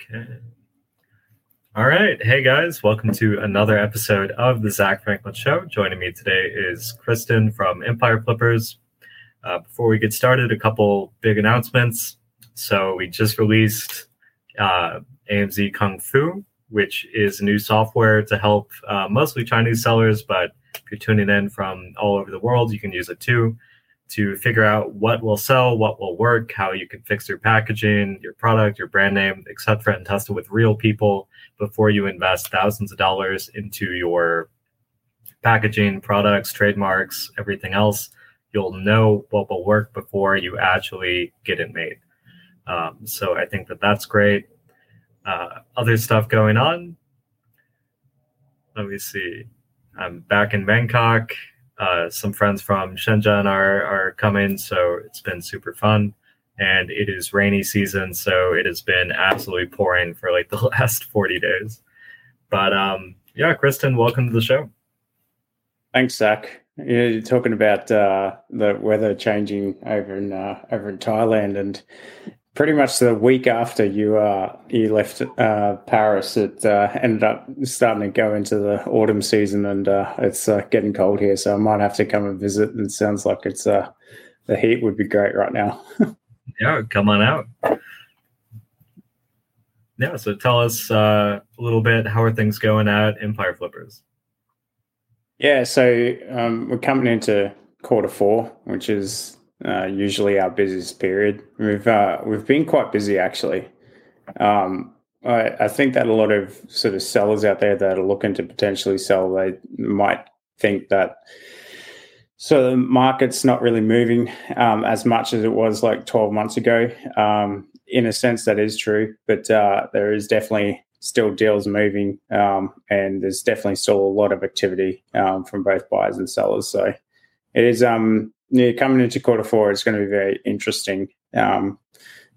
Okay. All right. Hey guys, welcome to another episode of the Zack Franklin Show. Joining me today is Kristin from Empire Flippers. Uh, before we get started, a couple big announcements. So we just released uh, AMZ Kung Fu, which is new software to help uh, mostly Chinese sellers, but if you're tuning in from all over the world, you can use it too to figure out what will sell, what will work, how you can fix your packaging, your product, your brand name, etc., and test it with real people before you invest thousands of dollars into your packaging, products, trademarks, everything else. You'll know what will work before you actually get it made. Um, so I think that that's great. Uh, other stuff going on. Let me see. I'm back in Bangkok uh, some friends from Shenzhen are are coming, so it's been super fun. And it is rainy season, so it has been absolutely pouring for like the last forty days. But um, yeah, Kristin, welcome to the show. Thanks, Zack. You're talking about uh, the weather changing over in uh, over in Thailand, and pretty much the week after you uh, you left uh, Paris, it uh, ended up starting to go into the autumn season, and uh, it's uh, getting cold here. So I might have to come and visit. And it sounds like it's uh, the heat would be great right now. yeah, come on out. Yeah, so tell us a little bit how are things going at Empire Flippers? Yeah, so um, we're coming into quarter four, which is uh, usually our busiest period. We've uh, we've been quite busy actually. Um, I, I, think that a lot of sort of sellers out there that are looking to potentially sell, they might think that so the market's not really moving um, as much as it was like 12 months ago. Um, in a sense, that is true, but uh, there is definitely still deals moving, um, and there's definitely still a lot of activity um, from both buyers and sellers. So it is um yeah, coming into quarter four, it's going to be very interesting um,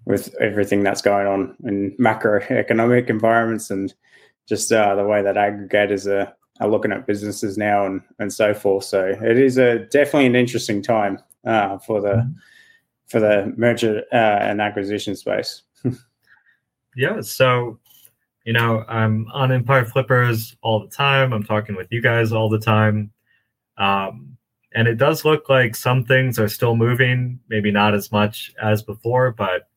with everything that's going on in macroeconomic environments and just uh, the way that aggregators are, are looking at businesses now and, and so forth. So it is a definitely an interesting time uh, for the mm-hmm. for the merger uh, and acquisition space. yeah. So you know, I'm on Empire Flippers all the time. I'm talking with you guys all the time. Um, and it does look like some things are still moving, maybe not as much as before, but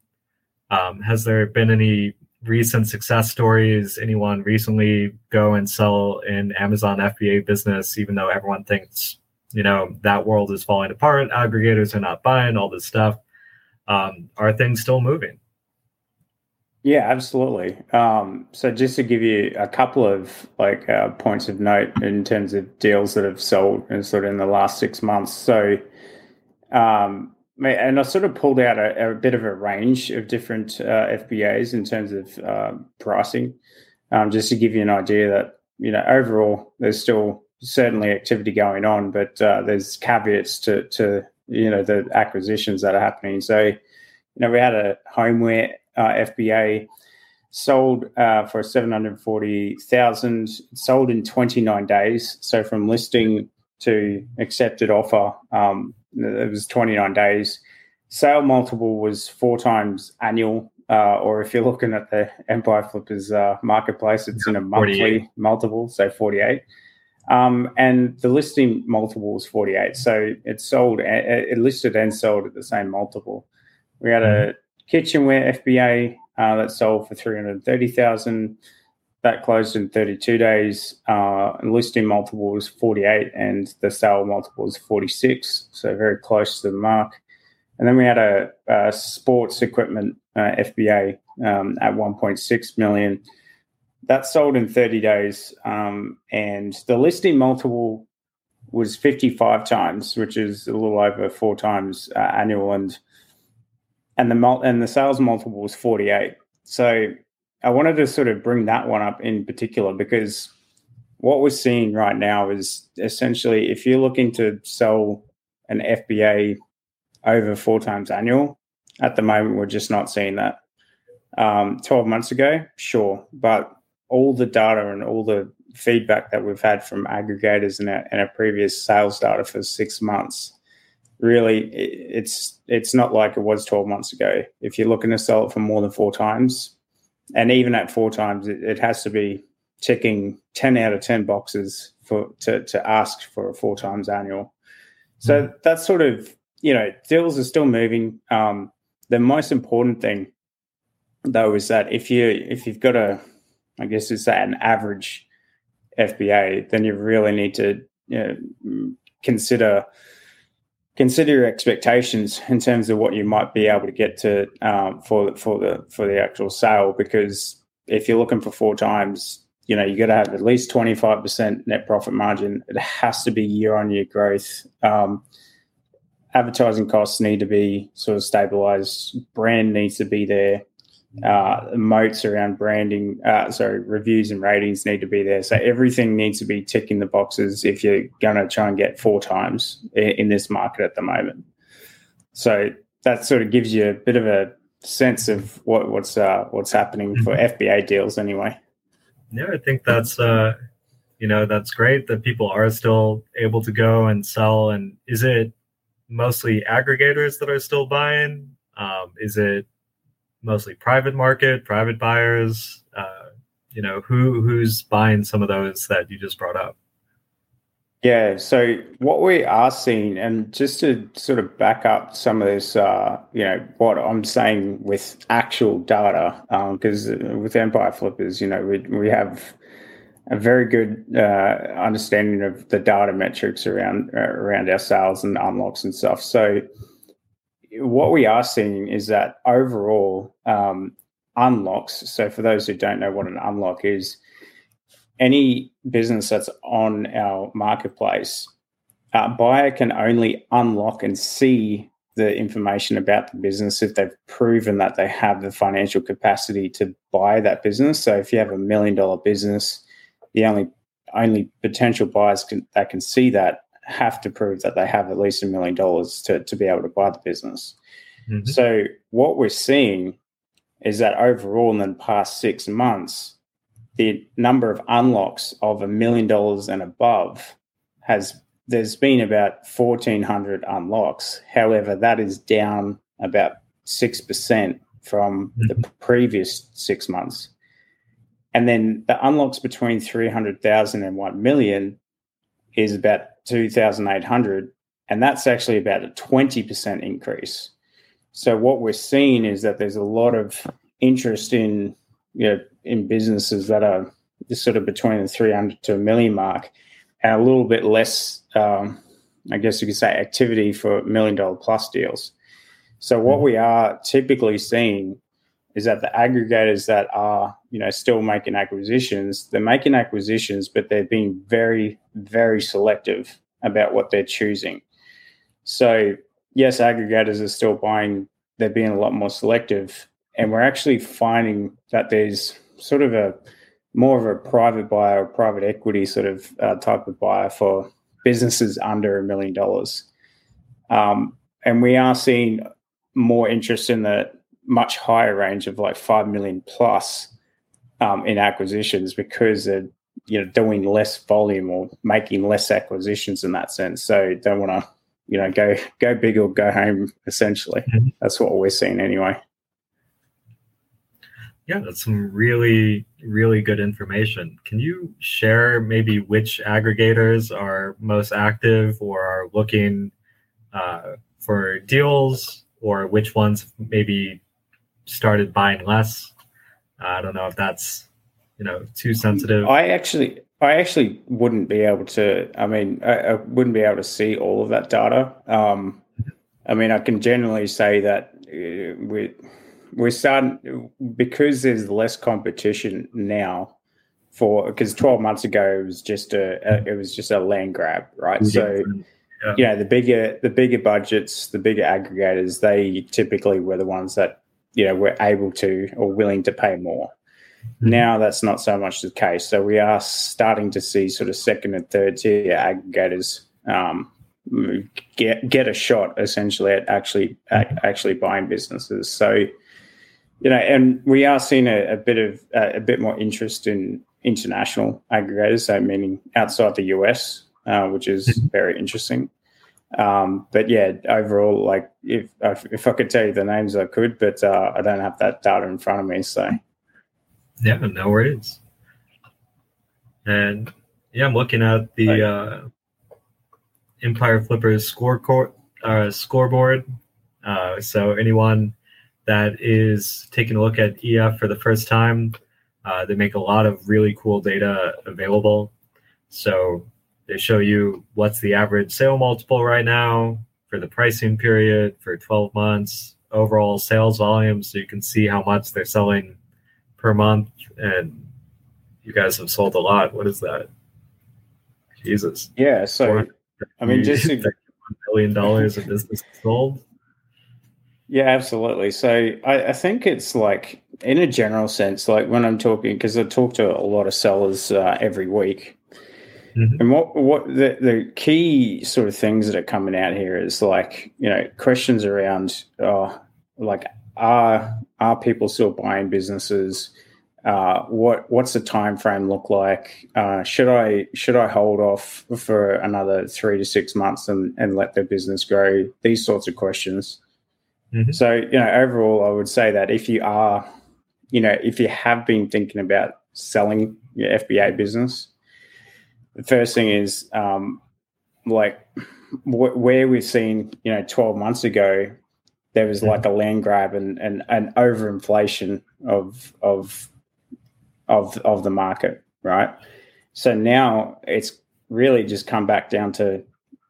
um, has there been any recent success stories? Anyone recently go and sell in Amazon FBA business, even though everyone thinks, you know, that world is falling apart, aggregators are not buying all this stuff. Um, are things still moving? Yeah, absolutely. Um, so just to give you a couple of like uh, points of note in terms of deals that have sold and sort of in the last six months. So, um, and I sort of pulled out a, a bit of a range of different uh, FBAs in terms of uh, pricing, um, just to give you an idea that you know overall there's still certainly activity going on, but uh, there's caveats to to you know the acquisitions that are happening. So, you know, we had a homeware uh, FBA sold uh, for 740,000 sold in 29 days. So from listing to accepted offer um, it was 29 days. Sale multiple was four times annual uh, or if you're looking at the empire flippers uh, marketplace it's in a monthly multiple so 48 um, and the listing multiple was 48 so it sold it listed and sold at the same multiple. We had a mm-hmm kitchenware FBA uh, that sold for 330,000. That closed in 32 days. Uh, listing multiple was 48 and the sale multiple was 46. So very close to the mark. And then we had a, a sports equipment uh, FBA um, at 1.6 million. That sold in 30 days. Um, and the listing multiple was 55 times, which is a little over four times uh, annual. And and the mul- and the sales multiple was 48. So I wanted to sort of bring that one up in particular because what we're seeing right now is essentially if you're looking to sell an FBA over four times annual, at the moment we're just not seeing that. Um, 12 months ago, sure, but all the data and all the feedback that we've had from aggregators and our, and our previous sales data for six months really it's it's not like it was 12 months ago if you're looking to sell it for more than four times and even at four times, it, it has to be ticking ten out of ten boxes for to to ask for a four times annual. So mm. that's sort of you know deals are still moving. Um, the most important thing though is that if you if you've got a I guess it's an average FBA, then you really need to you know, consider consider your expectations in terms of what you might be able to get to um, for for the for the actual sale. Because if you're looking for four times, you know you got to have at least twenty five percent net profit margin. It has to be year on year growth. Um, advertising costs need to be sort of stabilized. Brand needs to be there uh, moats around branding, uh, sorry, reviews and ratings need to be there. So everything needs to be ticking the boxes if you're going to try and get four times in, in, this market at the moment. So that sort of gives you a bit of a sense of what, what's uh, what's happening for mm-hmm. FBA deals anyway. Yeah, I think that's uh, you know that's great that people are still able to go and sell. And is it mostly aggregators that are still buying? Um, is it mostly private market, private buyers? Uh, you know, who who's buying some of those that you just brought up? Yeah, so what we are seeing, and just to sort of back up some of this, uh, you know, what I'm saying with actual data, because um, with Empire Flippers, you know, we we have a very good uh, understanding of the data metrics around uh, around our sales and unlocks and stuff. So what we are seeing is that overall um, unlocks. So, for those who don't know what an unlock is, any business that's on our marketplace, uh, buyer can only unlock and see the information about the business if they've proven that they have the financial capacity to buy that business. So, if you have a million dollar business, the only only potential buyers can, that can see that have to prove that they have at least a million dollars to, to be able to buy the business. Mm-hmm. So what we're seeing is that overall in the past six months, the number of unlocks of a million dollars and above has there's been about 1400 unlocks. However, that is down about 6% from mm-hmm. the previous six months. And then the unlocks between 300,000 and 1 million is about 2,800. And that's actually about a 20% increase. So what we're seeing is that there's a lot of interest in you know, in businesses that are just sort of between the 300 to a million mark and a little bit less, um, I guess you could say, activity for million dollar plus deals. So what we are typically seeing is that the aggregators that are you know still making acquisitions they're making acquisitions but they're being very very selective about what they're choosing. So yes aggregators are still buying they're being a lot more selective and we're actually finding that there's sort of a more of a private buyer or private equity sort of uh, type of buyer for businesses under a million dollars. Um, and we are seeing more interest in the much higher range of like 5 million plus um, in acquisitions because they're you know doing less volume or making less acquisitions in that sense. So don't want to you know go go big or go home essentially. Mm-hmm. that's what we're seeing anyway. Yeah that's some really really good information. Can you share maybe which aggregators are most active or are looking uh, for deals or which ones maybe started buying less. Uh, I don't know if that's you know too sensitive. I actually I actually wouldn't be able to. I mean, I, I wouldn't be able to see all of that data. Um, I mean, I can generally say that uh, we we're starting because there's less competition now. For because 12 months ago it was just a, a it was just a land grab, right? Yeah. So yeah. you know the bigger the bigger budgets, the bigger aggregators, they typically were the ones that you know we're able to or willing to pay more. Mm-hmm. Now that's not so much the case. So we are starting to see sort of second and third tier aggregators um, get get a shot essentially at actually at actually buying businesses. So you know, and we are seeing a, a bit of uh, a bit more interest in international aggregators, so meaning outside the US, uh, which is mm-hmm. very interesting. Um, but yeah, overall, like if if I could tell you the names, I could, but uh, I don't have that data in front of me. So Yeah, no worries. And yeah, I'm looking at the uh, Empire Flippers score court, uh, scoreboard. Uh, so anyone that is taking a look at EF for the first time, uh, they make a lot of really cool data available. So they show you what's the average sale multiple right now for the pricing period for 12 months, overall sales volume, so you can see how much they're selling per month. And you guys have sold a lot. What is that? Jesus. Yeah. So, I mean, just a billion dollars of business sold. Yeah, absolutely. So I, I, think it's like, in a general sense, like when I'm talking, because I talk to a lot of sellers uh, every week, Mm-hmm. And what what the, the key sort of things that are coming out here is like you know questions around uh, like are are people still buying businesses? Uh, what what's the time frame look like? Uh, should I should I hold off for another three to six months and, and let their business grow? These sorts of questions. Mm-hmm. So you know, overall, I would say that if you are, you know, if you have been thinking about selling your FBA business, the first thing is um, like wh- where we've seen, you know, 12 months ago, there was like a land grab and, and an overinflation of, of, of, of the market, right? So now it's really just come back down to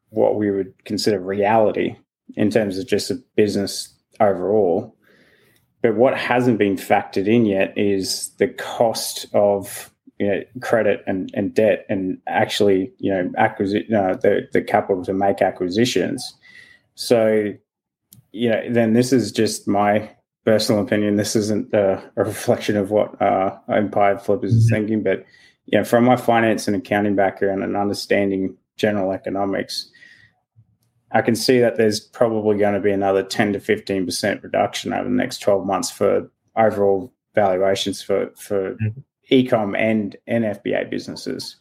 what we would consider reality in terms of just a business overall. But what hasn't been factored in yet is the cost of you know, credit and, and debt and actually, you know, acquisition, uh, the, the capital to make acquisitions. So, you know, then this is just my personal opinion. This isn't a, a reflection of what uh, Empire Flippers is mm-hmm. thinking, but, you know, from my finance and accounting background and understanding general economics, I can see that there's probably going to be another 10 to 15% reduction over the next 12 months for overall valuations for, for mm-hmm ecom and NFBA businesses.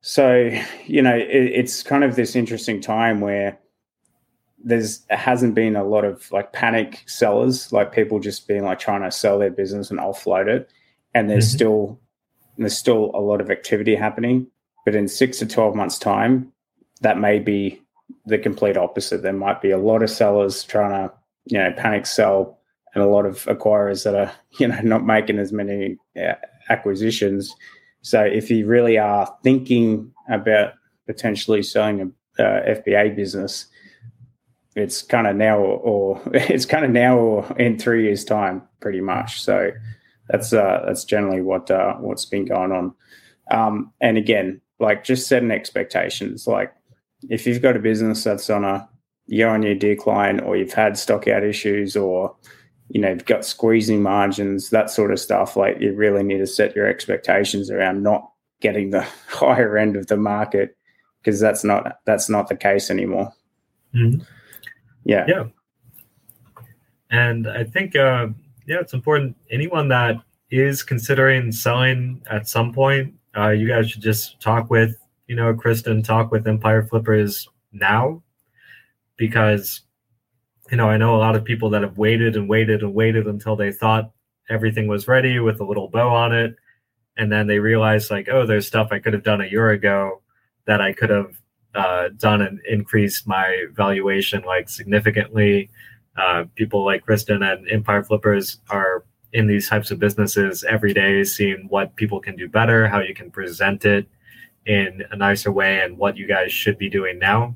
So, you know, it, it's kind of this interesting time where there's hasn't been a lot of like panic sellers, like people just being like trying to sell their business and offload it. And there's mm-hmm. still there's still a lot of activity happening. But in six to twelve months' time, that may be the complete opposite. There might be a lot of sellers trying to, you know, panic sell and a lot of acquirers that are you know not making as many uh, acquisitions. So if you really are thinking about potentially selling a uh, FBA business, it's kind of now or, or it's kind of now or in three years' time, pretty much. So that's uh, that's generally what uh, what's been going on. Um, and again, like just setting expectations. Like if you've got a business that's on a year-on-year decline, or you've had stock out issues, or you know, you've got squeezing margins, that sort of stuff. Like you really need to set your expectations around not getting the higher end of the market because that's not that's not the case anymore. Mm-hmm. Yeah, yeah, and I think uh, yeah, it's important. Anyone that is considering selling at some point, uh, you guys should just talk with you know Kristin, talk with Empire Flippers now because you know, I know a lot of people that have waited and waited and waited until they thought everything was ready with a little bow on it. And then they realized, like, oh, there's stuff I could have done a year ago that I could have uh, done and increased my valuation like significantly. Uh, people like Kristin and Empire Flippers are in these types of businesses every day, seeing what people can do better, how you can present it in a nicer way, and what you guys should be doing now.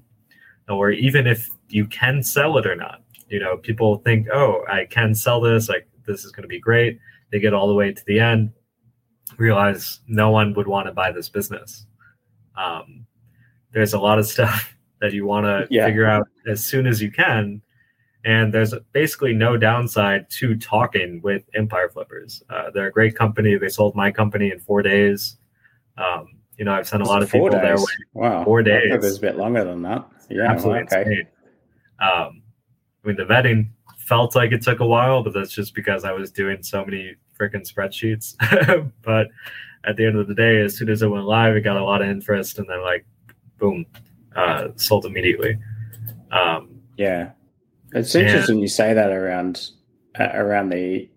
Or even if you can sell it or not you know people think oh i can sell this like this is going to be great. They get all the way to the end realize no one would want to buy this business. Um, there's a lot of stuff that you want to yeah. figure out as soon as you can and there's basically no downside to talking with empire flippers. Uh, they're a great company. They sold my company in four days. Um, you know i've sent a lot of people days. their way. Wow. Four days. it was a bit longer than that. Yeah absolutely okay. Um, I mean, the vetting felt like it took a while, but that's just because I was doing so many freaking spreadsheets. but at the end of the day, as soon as it went live, it got a lot of interest, and then like, boom, uh, sold immediately. Um, yeah, it's interesting and, you say that around uh, around the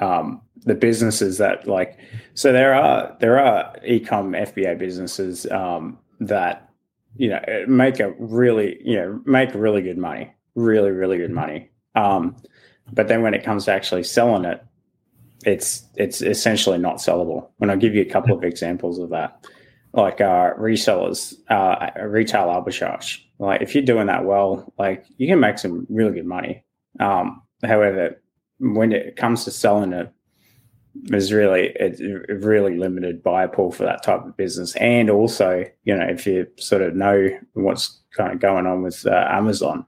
um, the businesses that like so there are there are ecom FBA businesses um, that you know make a really you know make really good money, really really good money. Um, but then when it comes to actually selling it, it's it's essentially not sellable. And I'll give you a couple of examples of that, like uh, resellers, uh, retail arbitrage. Like if you're doing that well, like you can make some really good money. Um, however, when it comes to selling it is really it's really limited buyer pool for that type of business. And also, you know, if you sort of know what's kind of going on with uh, Amazon,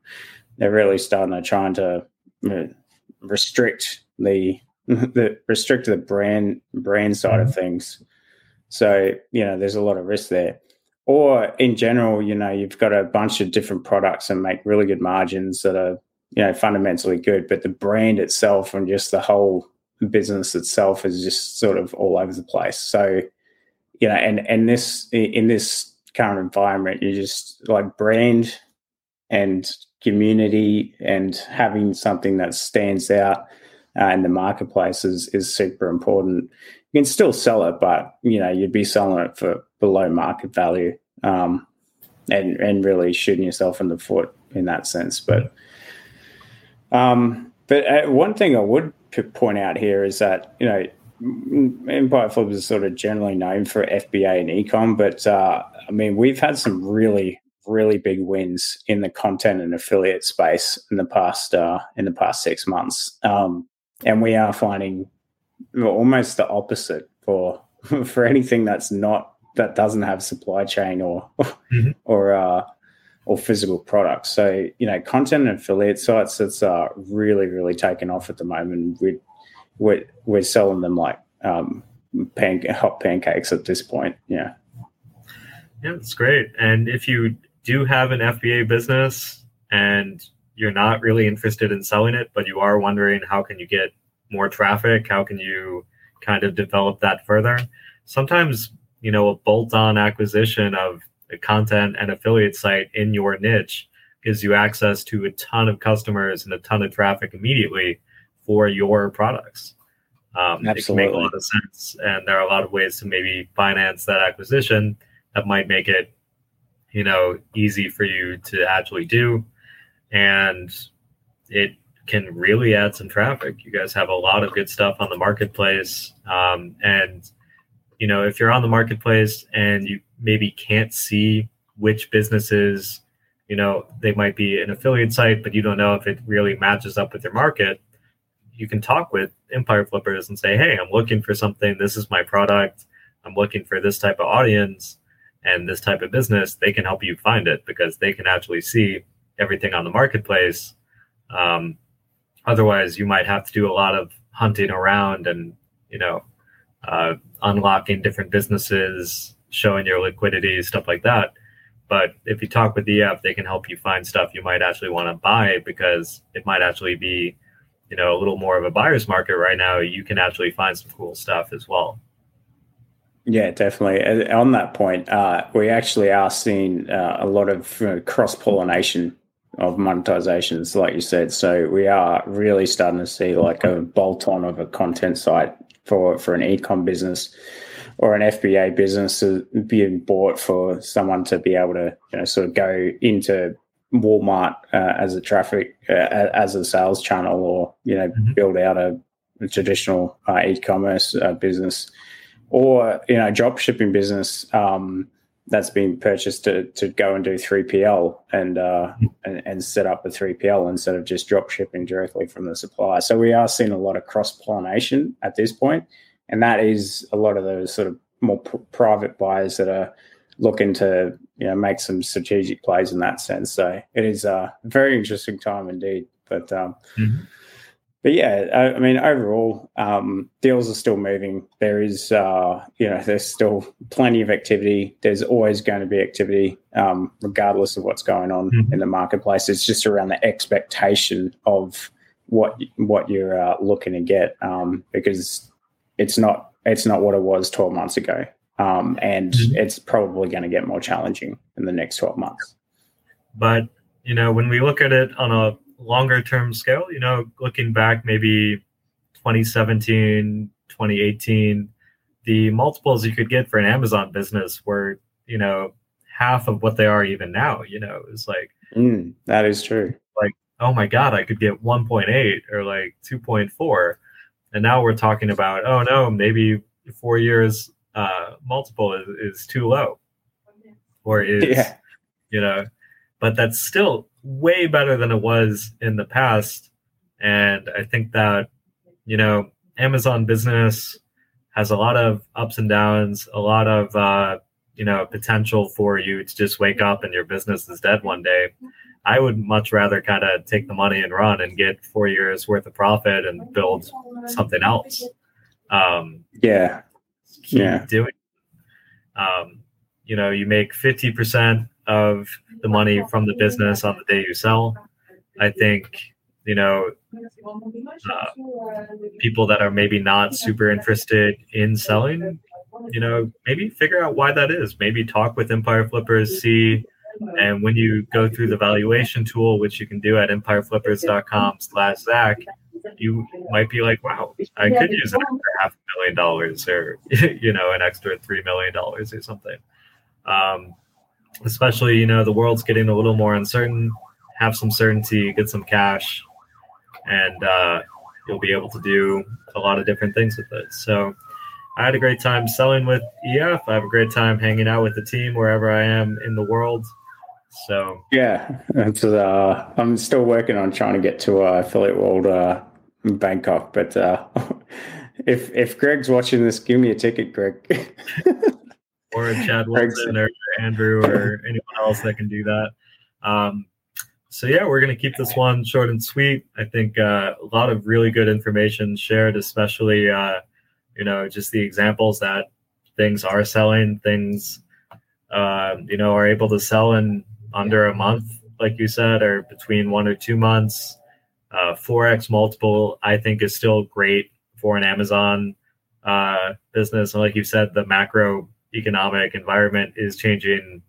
they're really starting to trying to restrict the the restrict the brand brand side of mm-hmm. things. So you know, there's a lot of risk there. Or in general, you know, you've got a bunch of different products and make really good margins that are you know fundamentally good, but the brand itself and just the whole business itself is just sort of all over the place. So, you know, and and this in this current environment, you just like brand and community and having something that stands out uh, in the marketplace is is super important. You can still sell it, but you know you'd be selling it for below market value, um, and and really shooting yourself in the foot in that sense. But um, but uh, one thing I would point out here is that you know Empire Flippers is sort of generally known for FBA and ecom, but uh, I mean we've had some really really big wins in the content and affiliate space in the past uh, in the past six months, um, and we are finding almost the opposite for for anything that's not that doesn't have supply chain or mm-hmm. or uh, or physical products. So, you know, content and affiliate sites that's uh, really, really taken off at the moment. We, we're, we're selling them like um, pan- hot pancakes at this point. Yeah. Yeah, it's great. And if you do have an FBA business and you're not really interested in selling it, but you are wondering how can you get more traffic? How can you kind of develop that further? Sometimes, you know, a bolt on acquisition of a content and affiliate site in your niche gives you access to a ton of customers and a ton of traffic immediately for your products. Um, it can make a lot of sense, and there are a lot of ways to maybe finance that acquisition that might make it, you know, easy for you to actually do, and it can really add some traffic. You guys have a lot of good stuff on the marketplace, um, and you know, if you're on the marketplace and you maybe can't see which businesses, you know, they might be an affiliate site, but you don't know if it really matches up with your market, you can talk with Empire Flippers and say, hey, I'm looking for something. This is my product. I'm looking for this type of audience and this type of business. They can help you find it because they can actually see everything on the marketplace. Um, otherwise, you might have to do a lot of hunting around and, you know, uh, unlocking different businesses, showing your liquidity, stuff like that. But if you talk with the app, they can help you find stuff you might actually want to buy because it might actually be, you know, a little more of a buyer's market right now. You can actually find some cool stuff as well. Yeah, definitely. On that point, uh, we actually are seeing uh, a lot of you know, cross pollination of monetizations, like you said. So we are really starting to see like a bolt on of a content site for for an ecom business or an FBA business being bought for someone to be able to you know sort of go into Walmart uh, as a traffic uh, as a sales channel or you know mm-hmm. build out a, a traditional uh, e-commerce uh, business or you know drop shipping business um, that's been purchased to to go and do 3PL and, uh, and, and set up a 3PL instead of just drop shipping directly from the supplier. So we are seeing a lot of cross pollination at this point, and that is a lot of those sort of more pr- private buyers that are looking to you know make some strategic plays in that sense. So it is a very interesting time indeed. But um, mm-hmm but yeah, I, I mean, overall, um, deals are still moving. There is, uh, you know, there's still plenty of activity. There's always going to be activity, um, regardless of what's going on mm-hmm. in the marketplace. It's just around the expectation of what what you're uh, looking to get, um, because it's not it's not what it was 12 months ago, um, and mm-hmm. it's probably going to get more challenging in the next 12 months. But you know, when we look at it on a longer term scale, you know, looking back maybe 2017, 2018, the multiples you could get for an Amazon business were, you know, half of what they are even now. You know, it's like mm, that is true. Like, oh my God, I could get 1.8 or like 2.4. And now we're talking about, oh no, maybe four years uh, multiple is, is too low. Or is yeah. you know, but that's still way better than it was in the past. And I think that, you know, Amazon business has a lot of ups and downs, a lot of uh, you know potential for you to just wake up and your business is dead one day. I would much rather kind of take the money and run and get four years worth of profit and build something else. Um, yeah, yeah, doing. Um, you know, you make fifty percent of the money from the business on the day you sell. I think you know uh, people that are maybe not super interested in selling you know maybe figure out why that is maybe talk with empire flippers see and when you go through the valuation tool which you can do at empireflippers.com slash zack you might be like wow i could use an extra half a million dollars or you know an extra three million dollars or something um, especially you know the world's getting a little more uncertain have some certainty get some cash and uh, you'll be able to do a lot of different things with it. So I had a great time selling with EF. I have a great time hanging out with the team wherever I am in the world. So yeah, it's, uh, I'm still working on trying to get to uh, affiliate world uh, Bangkok, but uh, if if Greg's watching this, give me a ticket, Greg. or Chad Wilson or Andrew or anyone else that can do that. Um, so yeah, we're going to keep this one short and sweet. I think uh, a lot of really good information shared, especially uh, you know just the examples that things are selling, things uh, you know are able to sell in under a month, like you said, or between one or two months. Uh, four x multiple, I think, is still great for an Amazon uh, business. And like you said, the macroeconomic environment is changing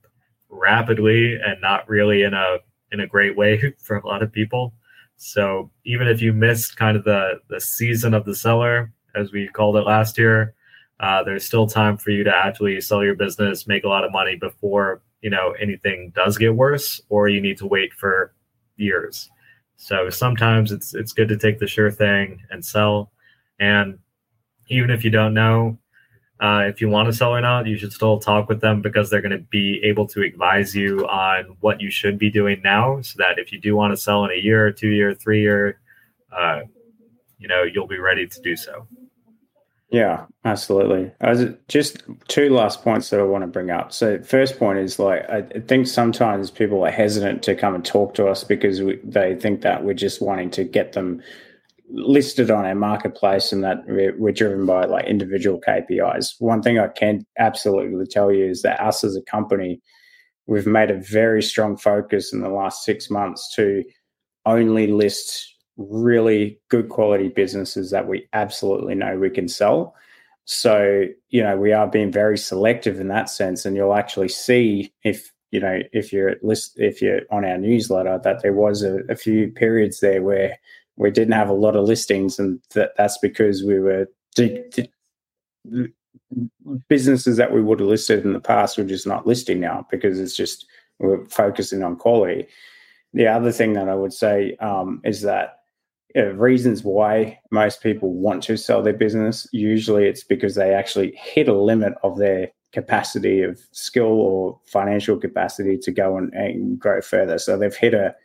rapidly and not really in a in a great way for a lot of people. So even if you missed kind of the the season of the seller, as we called it last year, uh, there's still time for you to actually sell your business, make a lot of money before you know anything does get worse, or you need to wait for years. So sometimes it's it's good to take the sure thing and sell. And even if you don't know uh, if you want to sell or not, you should still talk with them because they're going to be able to advise you on what you should be doing now. So that if you do want to sell in a year, two year, three year, uh, you know, you'll be ready to do so. Yeah, absolutely. As just two last points that I want to bring up. So, first point is like I think sometimes people are hesitant to come and talk to us because we, they think that we're just wanting to get them listed on our marketplace and that we're, driven by like individual KPIs. One thing I can absolutely tell you is that us as a company, we've made a very strong focus in the last six months to only list really good quality businesses that we absolutely know we can sell. So, you know, we are being very selective in that sense. And you'll actually see if, you know, if you're at list, if you're on our newsletter, that there was a, a few periods there where we didn't have a lot of listings, and that, that's because we were businesses that we would have listed in the past. We're just not listing now because it's just we're focusing on quality. The other thing that I would say um, is that uh, reasons why most people want to sell their business usually it's because they actually hit a limit of their capacity of skill or financial capacity to go and, and grow further. So they've hit a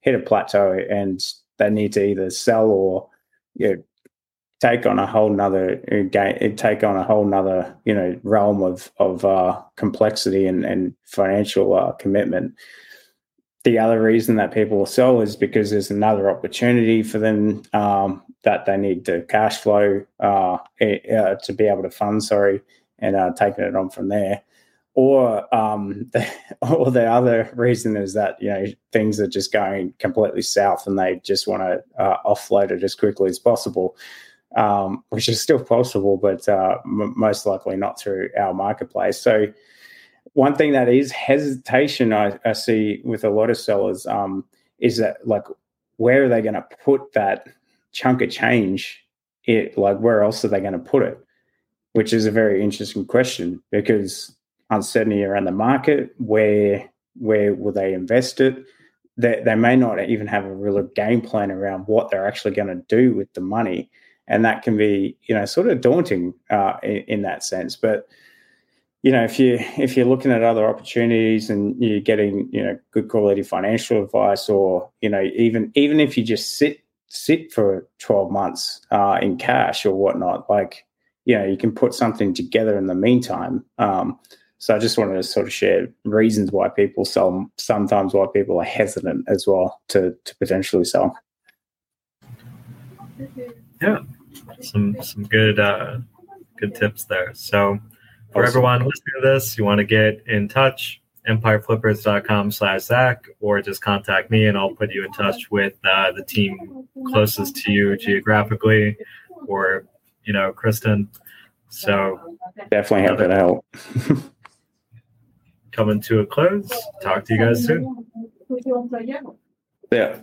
hit a plateau and they need to either sell or you know, take on a whole nother game, take on a whole nother you know realm of of uh, complexity and, and financial uh, commitment. The other reason that people will sell is because there's another opportunity for them um, that they need to cash flow uh, uh, to be able to fund. Sorry, and uh, taking it on from there or um, the, or the other reason is that you know things are just going completely south and they just want to uh, offload it as quickly as possible, um, which is still possible, but uh, m- most likely not through our marketplace. So one thing that is hesitation I, I see with a lot of sellers um, is that like where are they going to put that chunk of change it like where else are they going to put it? Which is a very interesting question because uncertainty around the market, where where will they invest it? They, they may not even have a real game plan around what they're actually going to do with the money, and that can be you know sort of daunting uh, in, in that sense. But you know, if you if you're looking at other opportunities and you're getting you know good quality financial advice, or you know even even if you just sit sit for 12 months uh, in cash or whatnot, like you know you can put something together in the meantime. Um, so I just wanted to sort of share reasons why people sell. Sometimes why people are hesitant as well to to potentially sell. Yeah, some some good uh, good tips there. So for everyone listening to this, you want to get in touch, empireflippers.com slash Zack, or just contact me and I'll put you in touch with uh, the team closest to you geographically or, you know, Kristin. So definitely happy to help. coming to a close. Talk to you guys soon. Yeah.